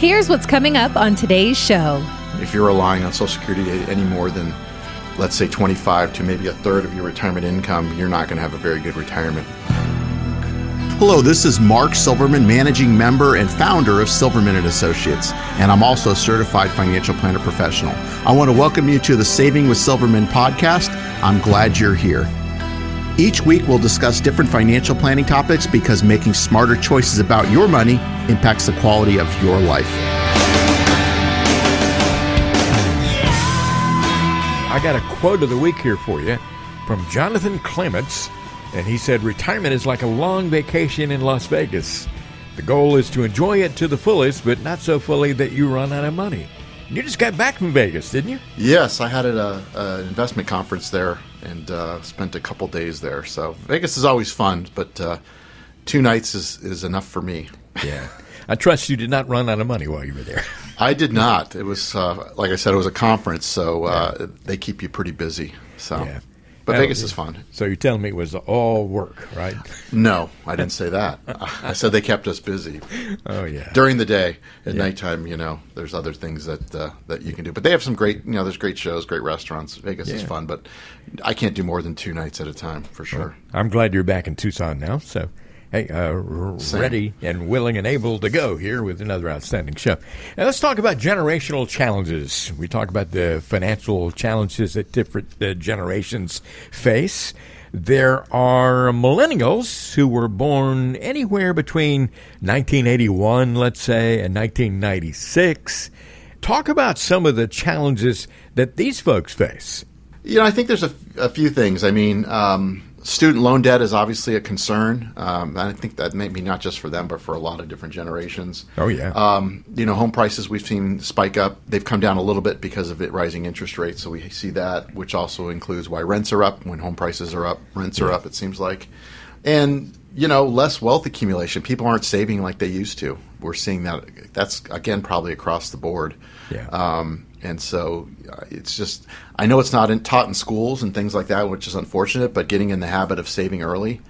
Here's what's coming up on today's show. If you're relying on Social Security any more than, let's say, 25 to maybe a third of your retirement income, you're not going to have a very good retirement. Hello, this is Mark Silverman, managing member and founder of Silverman and Associates, and I'm also a certified financial planner professional. I want to welcome you to the Saving with Silverman podcast. I'm glad you're here. Each week, we'll discuss different financial planning topics because making smarter choices about your money impacts the quality of your life. I got a quote of the week here for you from Jonathan Clements and he said, Retirement is like a long vacation in Las Vegas. The goal is to enjoy it to the fullest, but not so fully that you run out of money. You just got back from Vegas, didn't you? Yes, I had an investment conference there and uh, spent a couple days there. So Vegas is always fun, but uh, two nights is, is enough for me. Yeah. I trust you did not run out of money while you were there. I did not. It was, uh, like I said, it was a conference, so uh, yeah. they keep you pretty busy. So. Yeah. But Vegas is fun. So you're telling me it was all work, right? No, I didn't say that. I said they kept us busy. Oh yeah. During the day, at yeah. nighttime, you know, there's other things that uh, that you can do. But they have some great, you know, there's great shows, great restaurants. Vegas yeah. is fun, but I can't do more than two nights at a time for sure. Well, I'm glad you're back in Tucson now. So hey, uh, ready and willing and able to go here with another outstanding show. Now let's talk about generational challenges. We talk about the financial challenges that different uh, generations face. There are millennials who were born anywhere between 1981, let's say, and 1996. Talk about some of the challenges that these folks face. You know, I think there's a, a few things. I mean, um, student loan debt is obviously a concern. Um, I think that may be not just for them, but for a lot of different generations. Oh yeah. Um, you know, home prices we've seen spike up. They've come down a little bit because of it rising interest rates. So we see that, which also includes why rents are up when home prices are up. Rents yeah. are up. It seems like, and you know, less wealth accumulation. People aren't saving like they used to. We're seeing that. That's again probably across the board. Yeah. Um, and so uh, it's just I know it's not in, taught in schools and things like that, which is unfortunate. But getting in the habit of saving early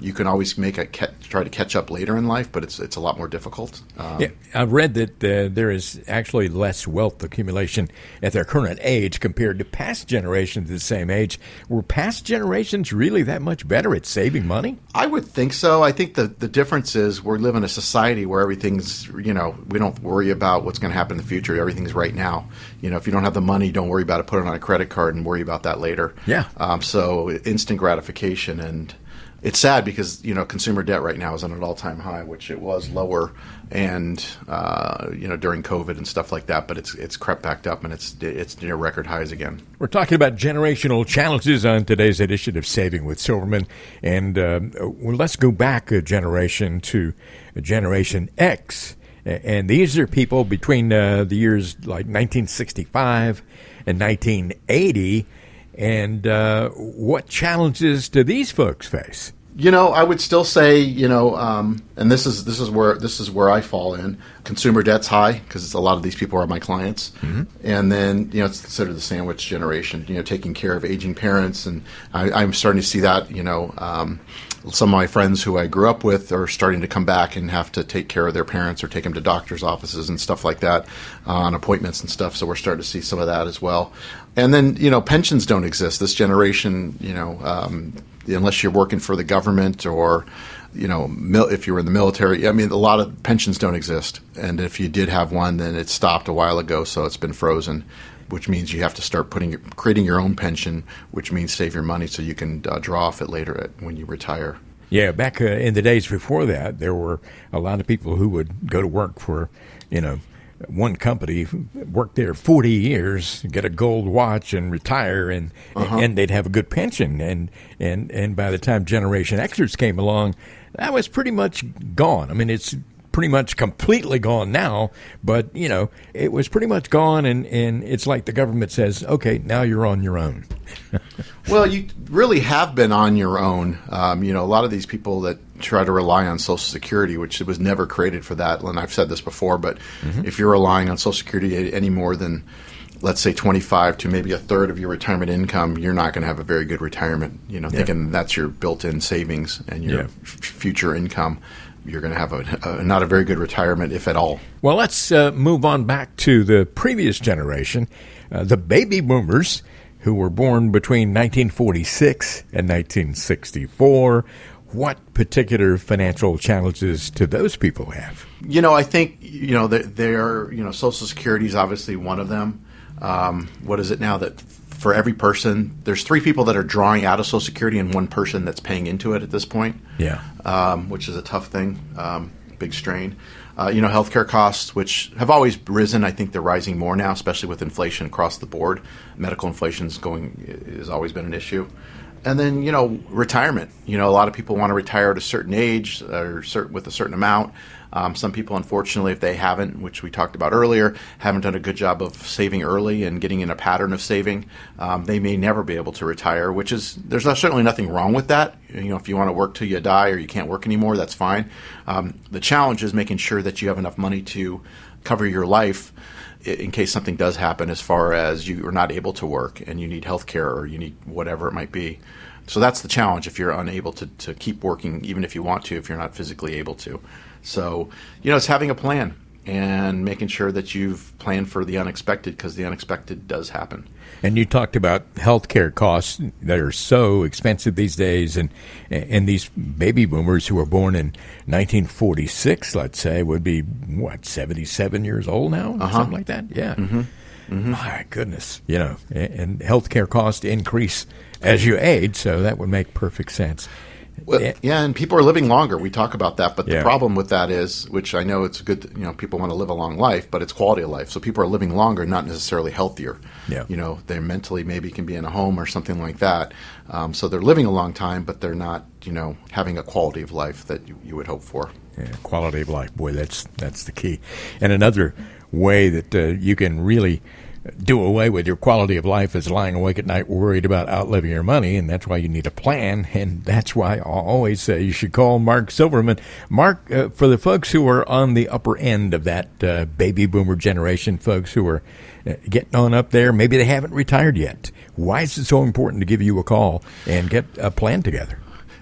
you can always make a try to catch up later in life, but it's it's a lot more difficult. Um, yeah, I've read that uh, there is actually less wealth accumulation at their current age compared to past generations at the same age. Were past generations really that much better at saving money? I would think so. I think the the difference is we live in a society where everything's you know we don't worry about what's going to happen in the future. Everything's right now. You know, if you don't have the money, don't worry about it. Put it on a credit card and worry about that later. Yeah. Um, so instant gratification and it's sad because you know consumer debt right now is at an all-time high, which it was lower, and uh, you know during COVID and stuff like that. But it's it's crept back up and it's it's near record highs again. We're talking about generational challenges on today's edition of Saving with Silverman, and uh, well, let's go back a generation to Generation X, and these are people between uh, the years like 1965 and 1980 and uh, what challenges do these folks face? You know, I would still say, you know, um, and this is this is where this is where I fall in. Consumer debt's high because a lot of these people are my clients, mm-hmm. and then you know it's considered the sandwich generation. You know, taking care of aging parents, and I, am starting to see that. You know, um, some of my friends who I grew up with are starting to come back and have to take care of their parents or take them to doctors' offices and stuff like that uh, on appointments and stuff. So we're starting to see some of that as well. And then you know, pensions don't exist. This generation, you know. Um, unless you're working for the government or you know mil- if you were in the military i mean a lot of pensions don't exist and if you did have one then it stopped a while ago so it's been frozen which means you have to start putting creating your own pension which means save your money so you can uh, draw off it later at, when you retire yeah back uh, in the days before that there were a lot of people who would go to work for you know one company, work there 40 years, get a gold watch, and retire, and uh-huh. and they'd have a good pension. And and and by the time Generation Xers came along, that was pretty much gone. I mean, it's pretty much completely gone now, but you know, it was pretty much gone, and, and it's like the government says, okay, now you're on your own. well, you really have been on your own. Um, you know, a lot of these people that try to rely on Social Security, which was never created for that, and I've said this before, but mm-hmm. if you're relying on Social Security any more than let's say 25 to maybe a third of your retirement income, you're not going to have a very good retirement. You know, yeah. thinking that's your built-in savings and your yeah. f- future income you're going to have a, a, not a very good retirement, if at all. Well, let's uh, move on back to the previous generation, uh, the baby boomers, who were born between 1946 and 1964. What particular financial challenges do those people have? You know, I think you know they're you know Social Security is obviously one of them. Um, what is it now that for every person, there's three people that are drawing out of Social Security and one person that's paying into it at this point. Yeah, um, which is a tough thing, um, big strain. Uh, you know, healthcare costs, which have always risen. I think they're rising more now, especially with inflation across the board. Medical inflation is going has always been an issue. And then you know, retirement. You know, a lot of people want to retire at a certain age or certain, with a certain amount. Um, some people, unfortunately, if they haven't, which we talked about earlier, haven't done a good job of saving early and getting in a pattern of saving, um, they may never be able to retire. Which is there's not, certainly nothing wrong with that. You know, if you want to work till you die or you can't work anymore, that's fine. Um, the challenge is making sure that you have enough money to cover your life in case something does happen as far as you are not able to work and you need health care or you need whatever it might be. So that's the challenge if you're unable to, to keep working, even if you want to, if you're not physically able to. So, you know, it's having a plan and making sure that you've planned for the unexpected because the unexpected does happen. And you talked about healthcare costs that are so expensive these days, and and these baby boomers who were born in 1946, let's say, would be what 77 years old now, uh-huh. something like that. Yeah. Mm-hmm. Mm-hmm. My goodness, you know, and healthcare costs increase as you age, so that would make perfect sense. Well, yeah, and people are living longer. We talk about that, but the yeah. problem with that is, which I know it's good. You know, people want to live a long life, but it's quality of life. So people are living longer, not necessarily healthier. Yeah. You know, they mentally maybe can be in a home or something like that. Um, so they're living a long time, but they're not, you know, having a quality of life that you, you would hope for. Yeah, quality of life, boy, that's that's the key. And another way that uh, you can really do away with your quality of life is lying awake at night worried about outliving your money, and that's why you need a plan. And that's why I always say you should call Mark Silverman. Mark, uh, for the folks who are on the upper end of that uh, baby boomer generation, folks who are uh, getting on up there, maybe they haven't retired yet. Why is it so important to give you a call and get a plan together?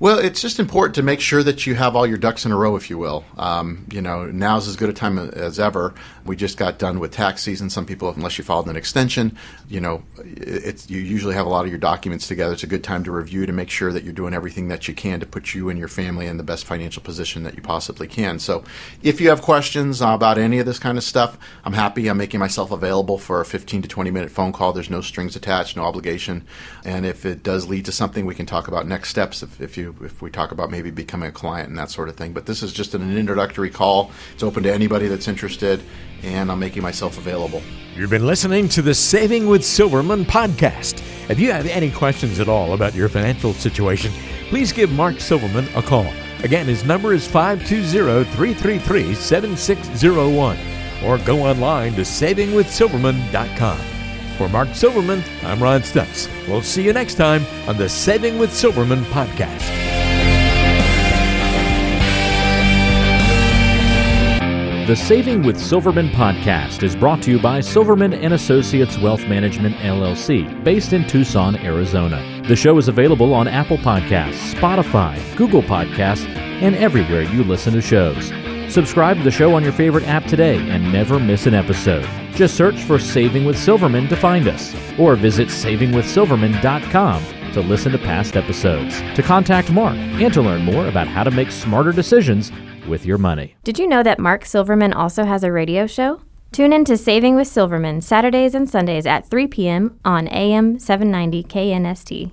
Well, it's just important to make sure that you have all your ducks in a row, if you will. Um, you know, now's as good a time as ever. We just got done with tax season. Some people, unless you filed an extension, you know, it's you usually have a lot of your documents together. It's a good time to review to make sure that you're doing everything that you can to put you and your family in the best financial position that you possibly can. So, if you have questions about any of this kind of stuff, I'm happy. I'm making myself available for a 15 to 20 minute phone call. There's no strings attached, no obligation. And if it does lead to something, we can talk about next steps. If, if you if we talk about maybe becoming a client and that sort of thing. But this is just an introductory call. It's open to anybody that's interested, and I'm making myself available. You've been listening to the Saving with Silverman podcast. If you have any questions at all about your financial situation, please give Mark Silverman a call. Again, his number is 520 333 7601 or go online to savingwithsilverman.com. For Mark Silverman, I'm Ron Stutz. We'll see you next time on the Saving with Silverman podcast. The Saving with Silverman podcast is brought to you by Silverman and Associates Wealth Management LLC, based in Tucson, Arizona. The show is available on Apple Podcasts, Spotify, Google Podcasts, and everywhere you listen to shows. Subscribe to the show on your favorite app today and never miss an episode. Just search for Saving with Silverman to find us, or visit savingwithsilverman.com to listen to past episodes, to contact Mark, and to learn more about how to make smarter decisions with your money. Did you know that Mark Silverman also has a radio show? Tune in to Saving with Silverman Saturdays and Sundays at 3 p.m. on AM 790 KNST.